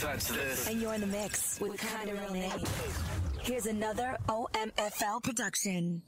Touch this. And you're in the mix with Kinda Real Nate. Here's another OMFL production.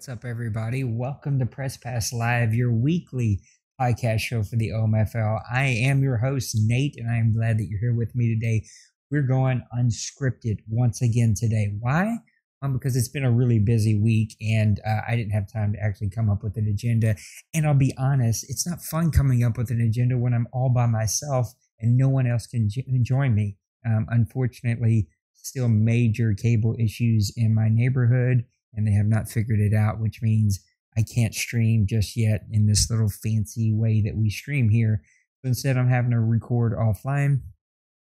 What's up, everybody? Welcome to Press Pass Live, your weekly podcast show for the OMFL. I am your host, Nate, and I am glad that you're here with me today. We're going unscripted once again today. Why? Um, because it's been a really busy week and uh, I didn't have time to actually come up with an agenda. And I'll be honest, it's not fun coming up with an agenda when I'm all by myself and no one else can join me. Um, unfortunately, still major cable issues in my neighborhood and they have not figured it out, which means I can't stream just yet in this little fancy way that we stream here. So instead, I'm having to record offline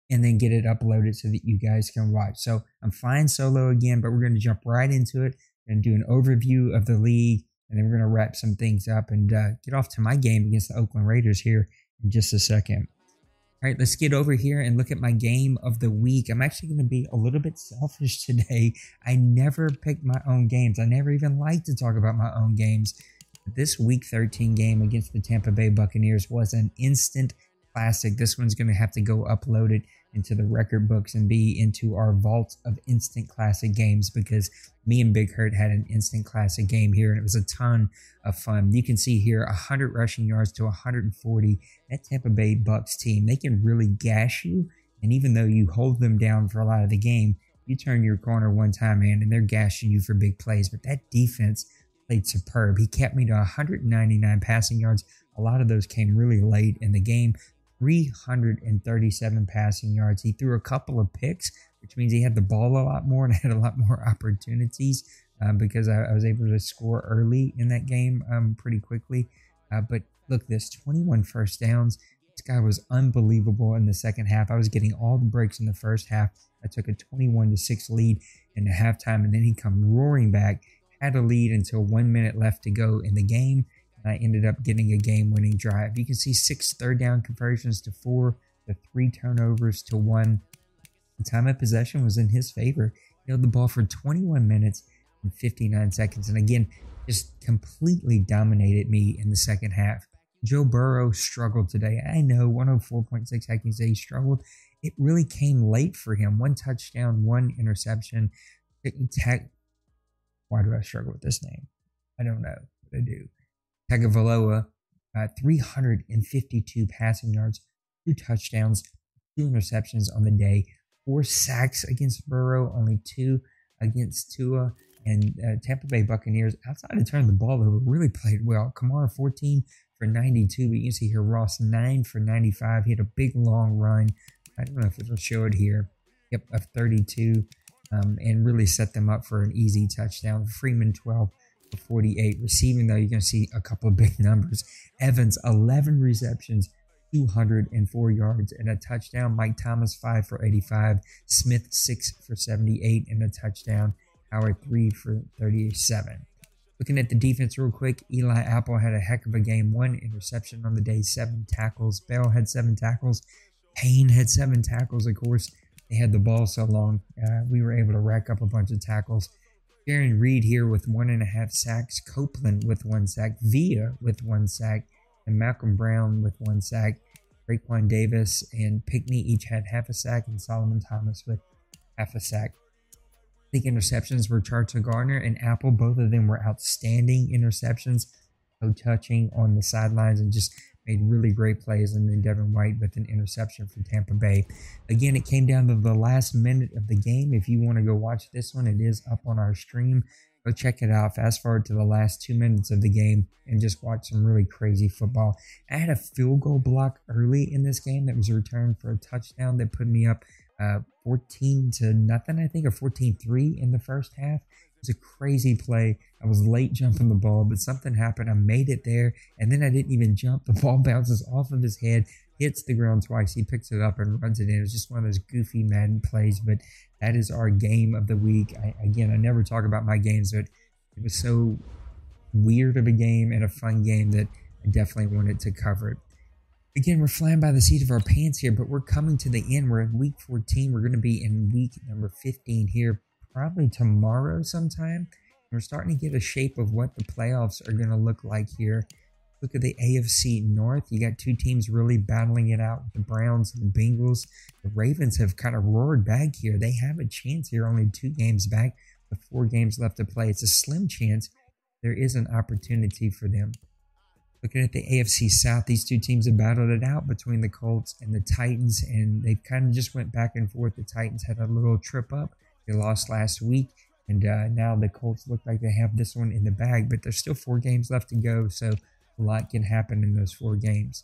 and then get it uploaded so that you guys can watch. So I'm flying solo again, but we're going to jump right into it and do an overview of the league, and then we're going to wrap some things up and uh, get off to my game against the Oakland Raiders here in just a second. All right, let's get over here and look at my game of the week. I'm actually going to be a little bit selfish today. I never pick my own games. I never even like to talk about my own games. This week 13 game against the Tampa Bay Buccaneers was an instant classic. This one's going to have to go uploaded into the record books and be into our vault of instant classic games because me and Big Hurt had an instant classic game here and it was a ton of fun. You can see here 100 rushing yards to 140. That Tampa Bay Bucks team, they can really gash you. And even though you hold them down for a lot of the game, you turn your corner one time, man, and they're gashing you for big plays. But that defense played superb. He kept me to 199 passing yards. A lot of those came really late in the game. 337 passing yards. He threw a couple of picks, which means he had the ball a lot more and had a lot more opportunities uh, because I, I, was able to score early in that game um, pretty quickly. Uh, but look, this 21 first downs. This guy was unbelievable in the second half. I was getting all the breaks in the first half. I took a 21 to 6 lead in the halftime, and then he come roaring back. Had a lead until one minute left to go in the game I ended up getting a game winning drive. You can see six third down conversions to four, the three turnovers to one. The time of possession was in his favor. He held the ball for 21 minutes and 59 seconds. And again, just completely dominated me in the second half. Joe Burrow struggled today. I know 104.6 I say he struggled. It really came late for him. One touchdown, one interception. Why do I struggle with this name? I don't know, but I do. Tagovailoa, uh, 352 passing yards, two touchdowns, two interceptions on the day, four sacks against Burrow, only two against Tua. And uh, Tampa Bay Buccaneers, outside of turning the ball over, really played well. Kamara, 14 for 92. But you can see here Ross, 9 for 95. He had a big long run. I don't know if it'll show it here. Yep, of 32. Um, and really set them up for an easy touchdown. Freeman, 12 48. Receiving, though, you're going to see a couple of big numbers. Evans, 11 receptions, 204 yards, and a touchdown. Mike Thomas, 5 for 85. Smith, 6 for 78, and a touchdown. Howard, 3 for 37. Looking at the defense real quick, Eli Apple had a heck of a game. One interception on the day, seven tackles. Bell had seven tackles. Payne had seven tackles. Of course, they had the ball so long. Uh, we were able to rack up a bunch of tackles. Aaron Reed here with one and a half sacks, Copeland with one sack, Villa with one sack, and Malcolm Brown with one sack. Raekwon Davis and Pinkney each had half a sack, and Solomon Thomas with half a sack. The interceptions were Charter Gardner and Apple. Both of them were outstanding interceptions. No touching on the sidelines and just made really great plays, and then Devin White with an interception for Tampa Bay. Again, it came down to the last minute of the game. If you want to go watch this one, it is up on our stream. Go check it out. Fast forward to the last two minutes of the game and just watch some really crazy football. I had a field goal block early in this game that was returned for a touchdown that put me up uh, 14 to nothing, I think, or 14 3 in the first half. It was a crazy play. I was late jumping the ball, but something happened. I made it there, and then I didn't even jump. The ball bounces off of his head, hits the ground twice. He picks it up and runs it in. It was just one of those goofy Madden plays, but that is our game of the week. I, again, I never talk about my games, but it was so weird of a game and a fun game that I definitely wanted to cover it. Again, we're flying by the seat of our pants here, but we're coming to the end. We're in week 14. We're going to be in week number 15 here, probably tomorrow sometime. We're starting to get a shape of what the playoffs are going to look like here. Look at the AFC North. You got two teams really battling it out the Browns and the Bengals. The Ravens have kind of roared back here. They have a chance here, only two games back with four games left to play. It's a slim chance. There is an opportunity for them. Looking at the AFC South, these two teams have battled it out between the Colts and the Titans, and they kind of just went back and forth. The Titans had a little trip up. They lost last week, and uh, now the Colts look like they have this one in the bag, but there's still four games left to go, so a lot can happen in those four games.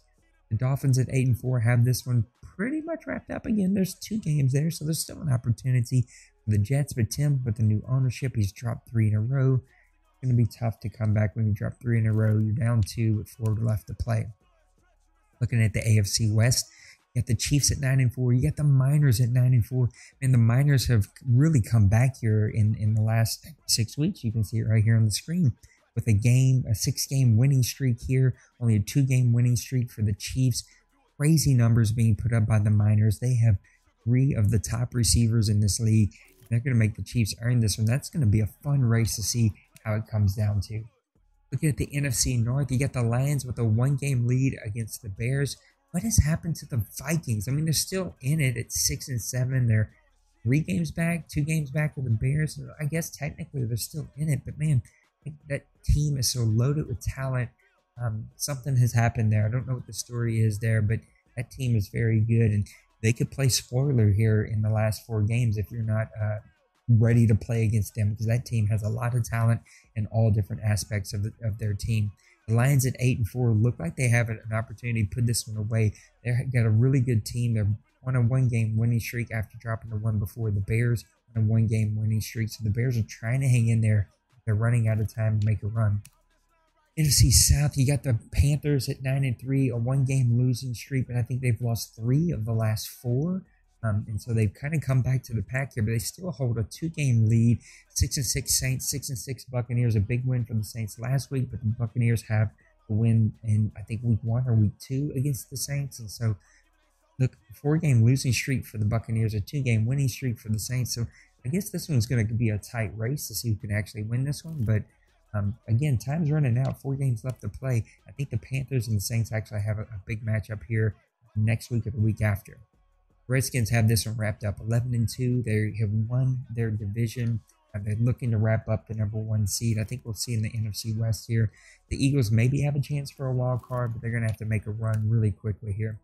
The Dolphins at 8 and 4 have this one pretty much wrapped up again. There's two games there, so there's still an opportunity for the Jets, but Tim, with the new ownership, he's dropped three in a row It's going to be tough to come back when you drop three in a row. You're down two with four left to play. Looking at the AFC West, you got the Chiefs at nine and four. You got the Miners at nine and four. And the Miners have really come back here in in the last six weeks. You can see it right here on the screen with a game, a six game winning streak here. Only a two game winning streak for the Chiefs. Crazy numbers being put up by the Miners. They have three of the top receivers in this league. They're going to make the Chiefs earn this one. That's going to be a fun race to see how it comes down to. Looking at the NFC North, you got the Lions with a one game lead against the Bears. What has happened to the Vikings? I mean, they're still in it at six and seven. They're three games back, two games back with the Bears. I guess technically they're still in it, but man, that team is so loaded with talent. Um, something has happened there. I don't know what the story is there, but that team is very good, and they could play spoiler here in the last four games if you're not uh, ready to play against them because that team has a lot of talent in all different aspects of, the, of their team. The Lions at eight and four look like they have an opportunity to put this one away. They've got a really good team. They're on a one game winning streak after dropping the one before. The Bears on a one game winning streak. So the Bears are trying to hang in there. They're running out of time to make a run. NFC South, you got the Panthers at nine and three, a one game losing streak, but I think they've lost three of the last four. Um, and so they've kind of come back to the pack here, but they still hold a two-game lead. Six and six Saints, six and six Buccaneers. A big win for the Saints last week, but the Buccaneers have a win in I think week one or week two against the Saints, and so look, four-game losing streak for the Buccaneers, a two-game winning streak for the Saints. So I guess this one's going to be a tight race to see who can actually win this one, but. Um, again, time's running out. Four games left to play. I think the Panthers and the Saints actually have a, a big matchup here next week or the week after. Redskins have this one wrapped up 11 and 2. They have won their division. and they're looking to wrap up the number one seed. I think we'll see in the NFC West here. The Eagles maybe have a chance for a wild card, but they're going to have to make a run really quickly here.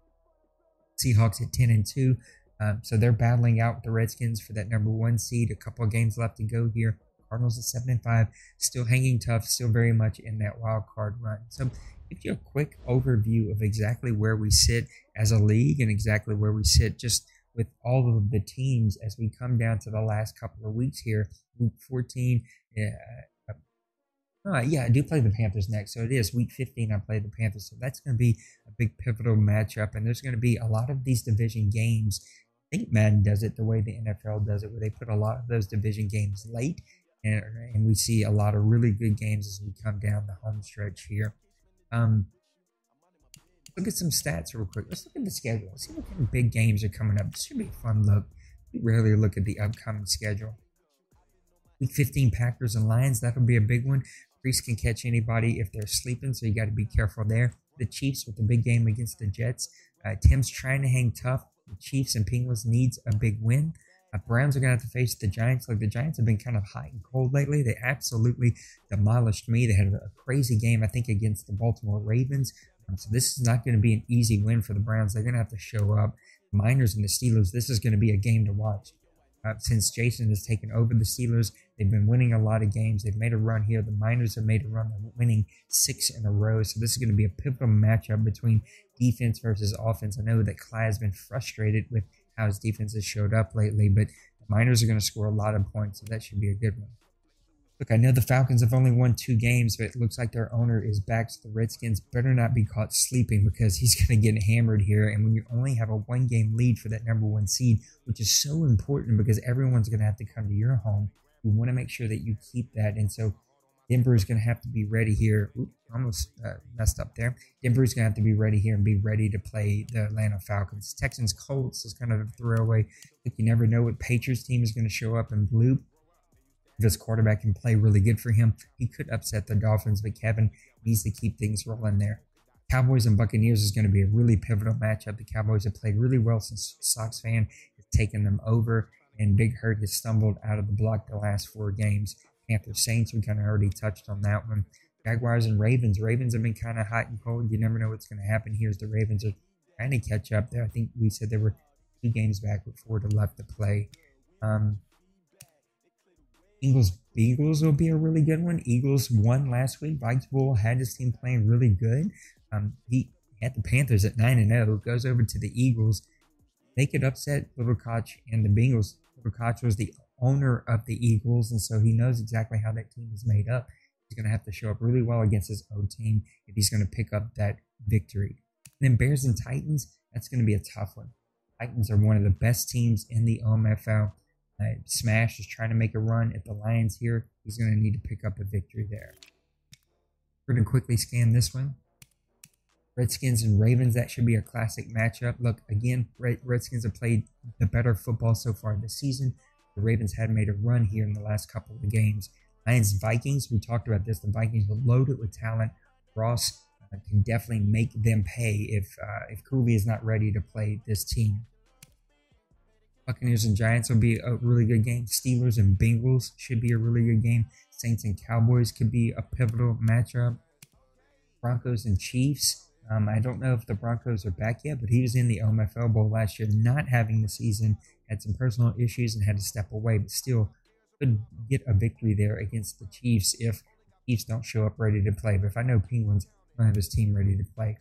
Seahawks at 10 and 2. Um, so they're battling out with the Redskins for that number one seed. A couple of games left to go here. Cardinals at 7 and 5, still hanging tough, still very much in that wild card run. So give you a quick overview of exactly where we sit as a league and exactly where we sit just with all of the teams as we come down to the last couple of weeks here. Week 14, uh, uh, yeah, I do play the Panthers next. So it is week 15. I play the Panthers. So that's going to be a big pivotal matchup. And there's going to be a lot of these division games. I think Madden does it the way the NFL does it, where they put a lot of those division games late. And, and we see a lot of really good games as we come down the home stretch here. Um, look at some stats real quick. Let's look at the schedule. Let's see what kind of big games are coming up. This should be a fun look. We rarely look at the upcoming schedule. Week 15 Packers and Lions. That'll be a big one. Priest can catch anybody if they're sleeping, so you got to be careful there. The Chiefs with the big game against the Jets. Uh, Tim's trying to hang tough. The Chiefs and Penguins needs a big win. Uh, Browns are going to have to face the Giants. Like the Giants have been kind of hot and cold lately. They absolutely demolished me. They had a crazy game, I think, against the Baltimore Ravens. Um, so this is not going to be an easy win for the Browns. They're going to have to show up. Miners and the Steelers, this is going to be a game to watch. Uh, since Jason has taken over the Steelers, they've been winning a lot of games. They've made a run here. The Miners have made a run. Winning six in a row. So this is going to be a pivotal matchup between defense versus offense. I know that Clyde has been frustrated with how his defense has showed up lately, but the Miners are going to score a lot of points, so that should be a good one. Look, I know the Falcons have only won two games, but it looks like their owner is back. So the Redskins better not be caught sleeping because he's going to get hammered here. And when you only have a one game lead for that number one seed, which is so important because everyone's going to have to come to your home, you want to make sure that you keep that. And so Denver is going to have to be ready here. Ooh, almost uh, messed up there. Denver is going to have to be ready here and be ready to play the Atlanta Falcons. Texans Colts is kind of a throwaway. Look, you never know what Patriots team is going to show up in blue if his quarterback can play really good for him, he could upset the Dolphins, but Kevin needs to keep things rolling there. Cowboys and Buccaneers is going to be a really pivotal matchup. The Cowboys have played really well since Sox fan has taken them over, and Big Hurt has stumbled out of the block the last four games. Panthers Saints, we kind of already touched on that one. Jaguars and Ravens. Ravens have been kind of hot and cold. You never know what's going to happen here as the Ravens are trying to catch up there. I think we said they were two games back with four to left to play. Um, Eagles Eagles will be a really good one. Eagles won last week. Vikes Bull had his team playing really good. Um, he had the Panthers at nine and zero. Oh, goes over to the Eagles. They could upset Little Koch and the Bengals. Little Koch was the owner of the Eagles, and so he knows exactly how that team is made up. He's going to have to show up really well against his own team if he's going to pick up that victory. And then Bears and Titans, that's going to be a tough one. Titans are one of the best teams in the OMFL. Uh, Smash is trying to make a run at the Lions here. He's going to need to pick up a victory there. We're going to quickly scan this one. Redskins and Ravens, that should be a classic matchup. Look, again, Redskins have played the better football so far this season. The Ravens had made a run here in the last couple of games. Lions Vikings, we talked about this. The Vikings are loaded with talent. Ross uh, can definitely make them pay if uh, if Cooley is not ready to play this team. Buccaneers and Giants will be a really good game. Steelers and Bengals should be a really good game. Saints and Cowboys could be a pivotal matchup. Broncos and Chiefs. Um, I don't know if the Broncos are back yet, but he was in the OMFL Bowl last year, not having the season, had some personal issues and had to step away, but still could get a victory there against the Chiefs if the Chiefs don't show up ready to play. But if I know Penguins don't have his team ready to play.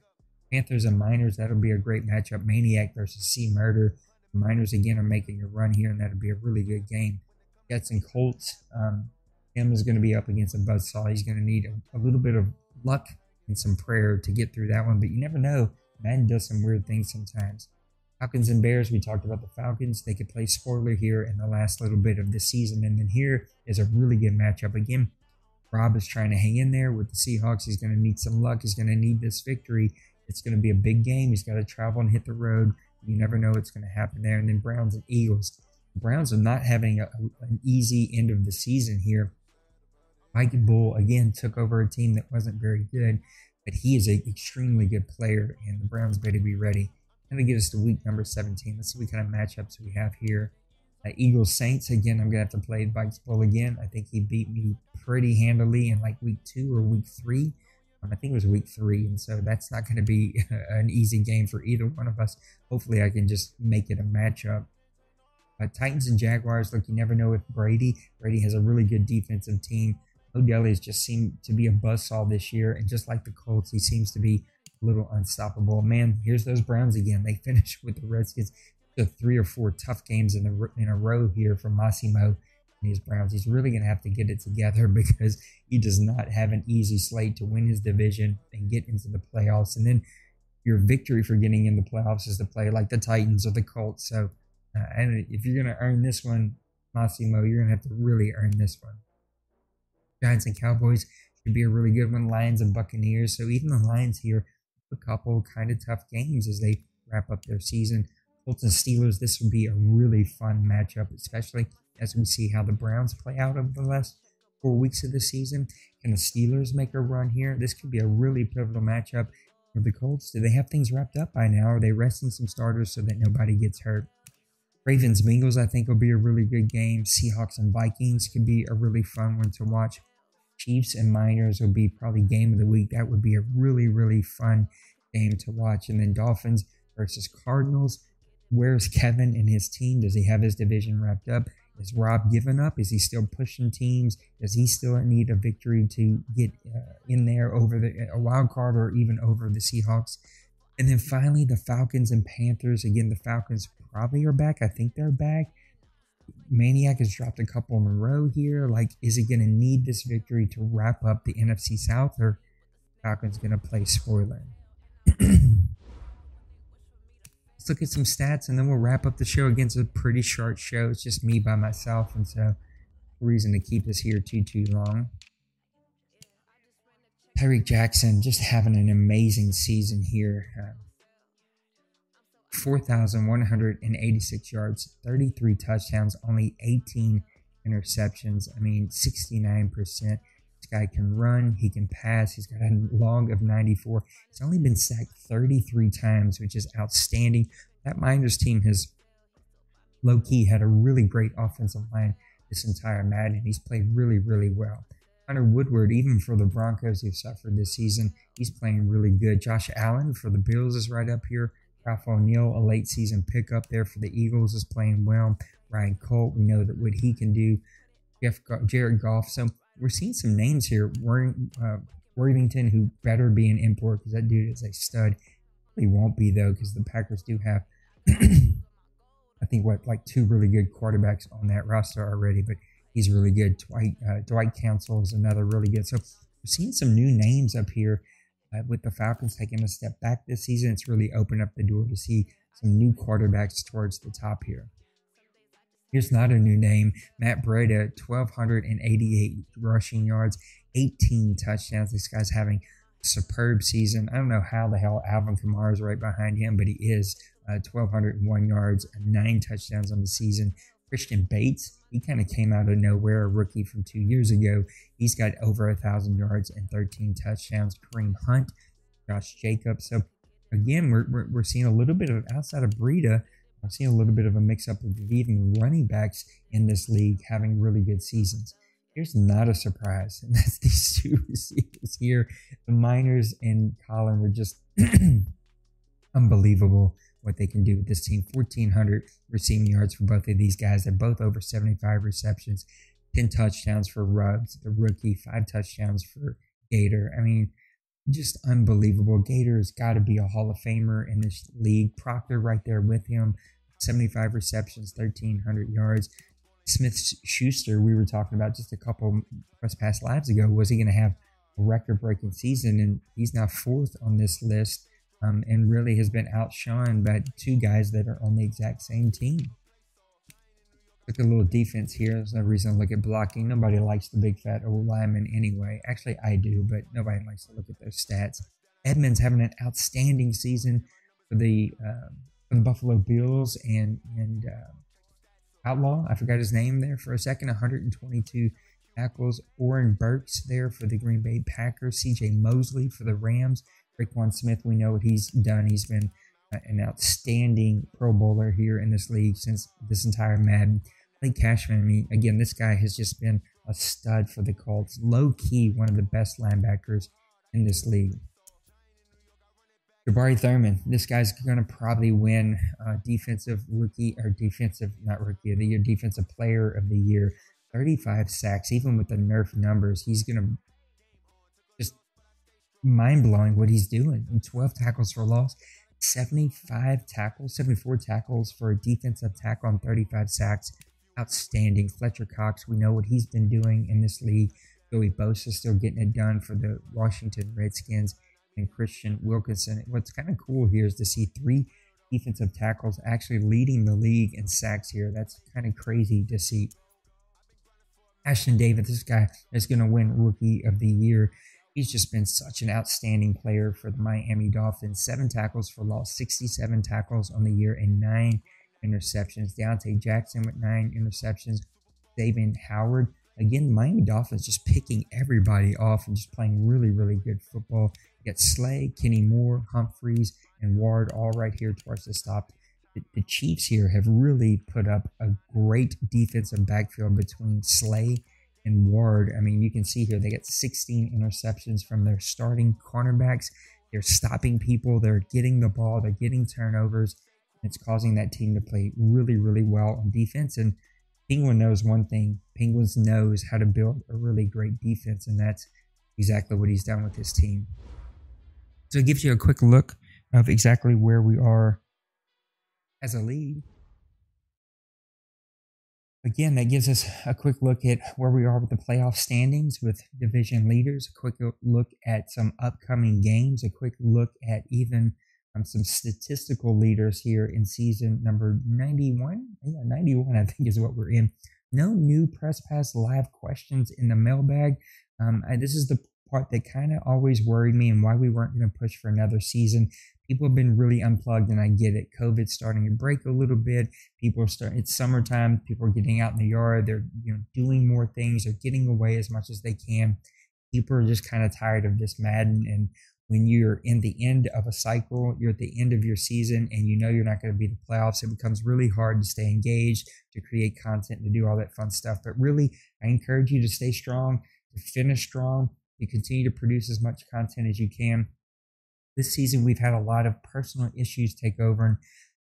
Panthers and Miners, that'll be a great matchup. Maniac versus C Murder. Miners again are making a run here, and that'll be a really good game. Jets and Colts. Um, him is going to be up against a buzzsaw. He's going to need a, a, little bit of luck and some prayer to get through that one, but you never know. Madden does some weird things sometimes. Falcons and Bears, we talked about the Falcons. They could play spoiler here in the last little bit of the season. And then here is a really good matchup. Again, Rob is trying to hang in there with the Seahawks. He's going to need some luck. He's going to need this victory. It's going to be a big game. He's got to travel and hit the road. You never know what's going to happen there. And then Browns and Eagles. The Browns are not having a, an easy end of the season here. Mike Bull again took over a team that wasn't very good, but he is an extremely good player, and the Browns better be ready. And to get us to week number 17. Let's see what kind of matchups we have here. Uh, Eagles Saints again. I'm gonna have to play Vikes Bull again. I think he beat me pretty handily in like week two or week three. Um, I think it was week three, and so that's not going to be an easy game for either one of us. Hopefully, I can just make it a matchup. Uh, Titans and Jaguars. Look, you never know with Brady. Brady has a really good defensive team. Odell has just seemed to be a buzzsaw this year, and just like the Colts, he seems to be a little unstoppable. Man, here's those Browns again. They finish with the Redskins. The three or four tough games in a in a row here for Massimo and these Browns. He's really going to have to get it together because he does not have an easy slate to win his division and get into the playoffs. And then your victory for getting in the playoffs is to play like the Titans or the Colts. So, uh, and if you're going to earn this one, Massimo, you're going to have to really earn this one. Giants and Cowboys should be a really good one. Lions and Buccaneers. So even the Lions here, a couple kind of tough games as they wrap up their season. Colts and Steelers, this would be a really fun matchup, especially as we see how the Browns play out over the last four weeks of the season. Can the Steelers make a run here? This could be a really pivotal matchup for the Colts. Do they have things wrapped up by now? Are they resting some starters so that nobody gets hurt? Ravens Bengals, I think, will be a really good game. Seahawks and Vikings could be a really fun one to watch. Chiefs and Miners will be probably game of the week. That would be a really, really fun game to watch. And then Dolphins versus Cardinals. Where's Kevin and his team? Does he have his division wrapped up? Is Rob giving up? Is he still pushing teams? Does he still need a victory to get uh, in there over the a wild card or even over the Seahawks? And then finally, the Falcons and Panthers. Again, the Falcons probably are back. I think they're back. Maniac has dropped a couple in a row here. Like, is he going to need this victory to wrap up the NFC South, or Falcons going to play spoiler? Let's look at some stats, and then we'll wrap up the show. Against a pretty short show. It's just me by myself, and so reason to keep this here too too long. Tyreek Jackson just having an amazing season here. Uh, 4,186 yards, 33 touchdowns, only 18 interceptions. I mean, 69%. This guy can run, he can pass, he's got a log of 94. He's only been sacked 33 times, which is outstanding. That Miners team has low key had a really great offensive line this entire Madden. He's played really, really well. Hunter Woodward, even for the Broncos who've suffered this season, he's playing really good. Josh Allen for the Bills is right up here. Ralph O'Neill, a late season pickup there for the Eagles, is playing well. Ryan Colt, we know that what he can do. Jeff Jared Goff. So we're seeing some names here. Uh, Worthington, who better be an import because that dude is a stud. He won't be though because the Packers do have, I think, what like two really good quarterbacks on that roster already. But he's really good. Dwight uh, Dwight Council is another really good. So we're seeing some new names up here with the Falcons taking a step back this season, it's really opened up the door to see some new quarterbacks towards the top here. Here's not a new name. Matt Breida, 1,288 rushing yards, 18 touchdowns. This guy's having a superb season. I don't know how the hell Alvin Kamara is right behind him, but he is. Uh, 1,201 yards, nine touchdowns on the season. Christian Bates, he kind of came out of nowhere, a rookie from two years ago. He's got over a thousand yards and 13 touchdowns. Kareem Hunt, Josh Jacobs. So again, we're, we're, we're seeing a little bit of outside of Breida. I'm seeing a little bit of a mix up of even running backs in this league having really good seasons. Here's not a surprise, and that's these two receivers here. The Miners and Colin were just unbelievable what they can do with this team. 1,400 receiving yards for both of these guys. They're both over 75 receptions, 10 touchdowns for Ruggs, the rookie, five touchdowns for Gator. I mean, just unbelievable. Gator has got to be a Hall of Famer in this league. Proctor right there with him, 75 receptions, 1,300 yards. Smith Schuster, we were talking about just a couple press pass lives ago. Was he going to have a record breaking season? And he's now fourth on this list um, and really has been outshone by two guys that are on the exact same team. Look at a little defense here. There's no reason to look at blocking. Nobody likes the big fat old lineman anyway. Actually, I do, but nobody likes to look at those stats. Edmonds having an outstanding season for the uh, for the Buffalo Bills and and uh, Outlaw. I forgot his name there for a second. 122 tackles. Oren Burks there for the Green Bay Packers. C.J. Mosley for the Rams. Roquan Smith, we know what he's done. He's been uh, an outstanding Pro Bowler here in this league since this entire Madden. Blake Cashman, I mean, again, this guy has just been a stud for the Colts. Low key, one of the best linebackers in this league. Jabari Thurman, this guy's going to probably win uh, defensive rookie or defensive, not rookie of the year, defensive player of the year. 35 sacks, even with the nerf numbers. He's going to mind blowing what he's doing. And 12 tackles for loss, 75 tackles, 74 tackles for a defensive tackle on 35 sacks. Outstanding. Fletcher Cox, we know what he's been doing in this league. Joey Bosa still getting it done for the Washington Redskins and Christian Wilkinson. What's kind of cool here is to see three defensive tackles actually leading the league in sacks here. That's kind of crazy to see. Ashton Davis, this guy is going to win Rookie of the Year. He's just been such an outstanding player for the Miami Dolphins. Seven tackles for loss, 67 tackles on the year, and nine interceptions. Deontay Jackson with nine interceptions. David Howard. Again, the Miami Dolphins just picking everybody off and just playing really, really good football. You got Slay, Kenny Moore, Humphreys, and Ward all right here towards the stop. The, the Chiefs here have really put up a great defensive backfield between Slay and Ward. I mean, you can see here they get 16 interceptions from their starting cornerbacks. They're stopping people. They're getting the ball. They're getting turnovers. It's causing that team to play really, really well on defense. And Penguin knows one thing. Penguins knows how to build a really great defense, and that's exactly what he's done with his team. So it gives you a quick look of exactly where we are as a league. Again, that gives us a quick look at where we are with the playoff standings with division leaders, a quick look at some upcoming games, a quick look at even um, some statistical leaders here in season number 91. Yeah, 91, I think, is what we're in. No new Press Pass live questions in the mailbag. Um, I, this is the part that kind of always worried me and why we weren't going to push for another season. People have been really unplugged, and I get it. COVID's starting to break a little bit. People are starting. It's summertime. People are getting out in the yard. They're you know doing more things. They're getting away as much as they can. People are just kind of tired of this Madden and when you're in the end of a cycle, you're at the end of your season, and you know you're not going to be the playoffs, it becomes really hard to stay engaged, to create content, to do all that fun stuff. But really, I encourage you to stay strong, to finish strong, to continue to produce as much content as you can. This season, we've had a lot of personal issues take over, and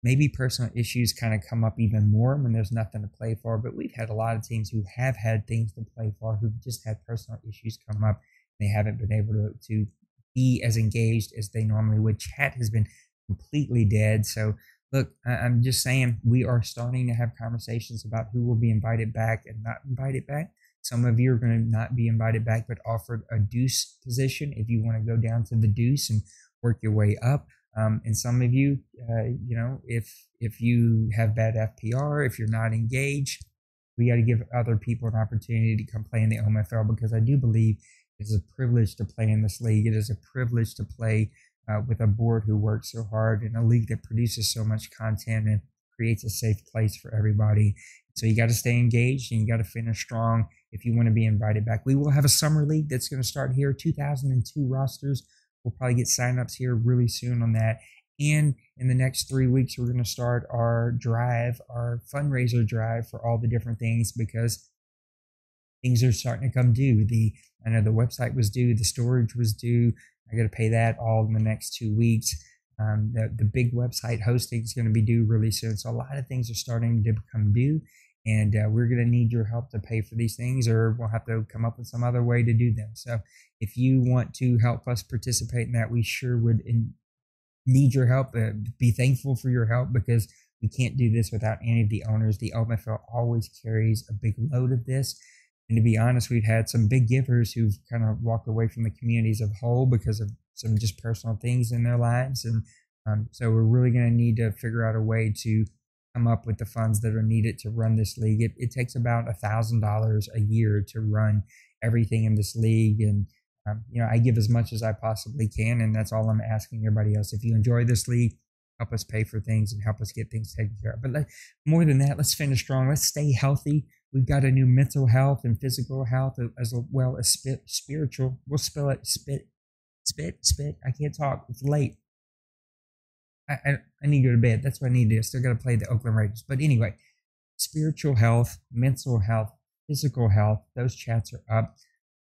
maybe personal issues kind of come up even more when there's nothing to play for. But we've had a lot of teams who have had things to play for, who've just had personal issues come up. They haven't been able to, to be as engaged as they normally would. Chat has been completely dead. So, look, I'm just saying we are starting to have conversations about who will be invited back and not invited back. Some of you are going to not be invited back, but offered a deuce position if you want to go down to the deuce and work your way up. Um, and some of you, uh, you know, if if you have bad FPR, if you're not engaged, we got to give other people an opportunity to come play in the OMFL because I do believe it is a privilege to play in this league. It is a privilege to play uh, with a board who works so hard in a league that produces so much content and creates a safe place for everybody. So you got to stay engaged and you got to finish strong if you want to be invited back. We will have a summer league that's going to start here, 2002 rosters. We'll probably get signups here really soon on that. And in the next three weeks, we're going to start our drive, our fundraiser drive for all the different things because things are starting to come due. The I know the website was due, the storage was due. I got to pay that all in the next two weeks. Um, the, the big website hosting is going to be due really soon. So a lot of things are starting to become due, and uh, we're going to need your help to pay for these things, or we'll have to come up with some other way to do them. So if you want to help us participate in that, we sure would in, need your help. Uh, be thankful for your help because we can't do this without any of the owners. The OMFL always carries a big load of this. And to be honest, we've had some big givers who've kind of walked away from the communities of whole because of some just personal things in their lives. And um, so we're really going to need to figure out a way to come up with the funds that are needed to run this league. It, it takes about a thousand dollars a year to run everything in this league. And, um, you know, I give as much as I possibly can. And that's all I'm asking everybody else. If you enjoy this league, help us pay for things and help us get things taken care of. But let, more than that, let's finish strong. Let's stay healthy. We've got a new mental health and physical health as well as spiritual. We'll spell it spit, spit, spit. I can't talk. It's late. I, I, I need to go to bed. That's what I need to do. Still got to play the Oakland Raiders. But anyway, spiritual health, mental health, physical health, those chats are up.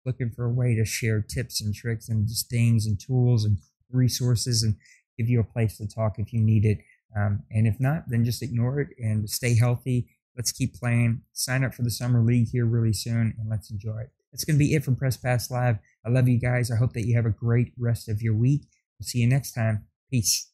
Looking for a way to share tips and tricks and just things and tools and resources and give you a place to talk if you need it. Um, and if not, then just ignore it and stay healthy Let's keep playing. Sign up for the summer league here really soon, and let's enjoy it. That's going to be it from Press Pass Live. I love you guys. I hope that you have a great rest of your week. We'll see you next time. Peace.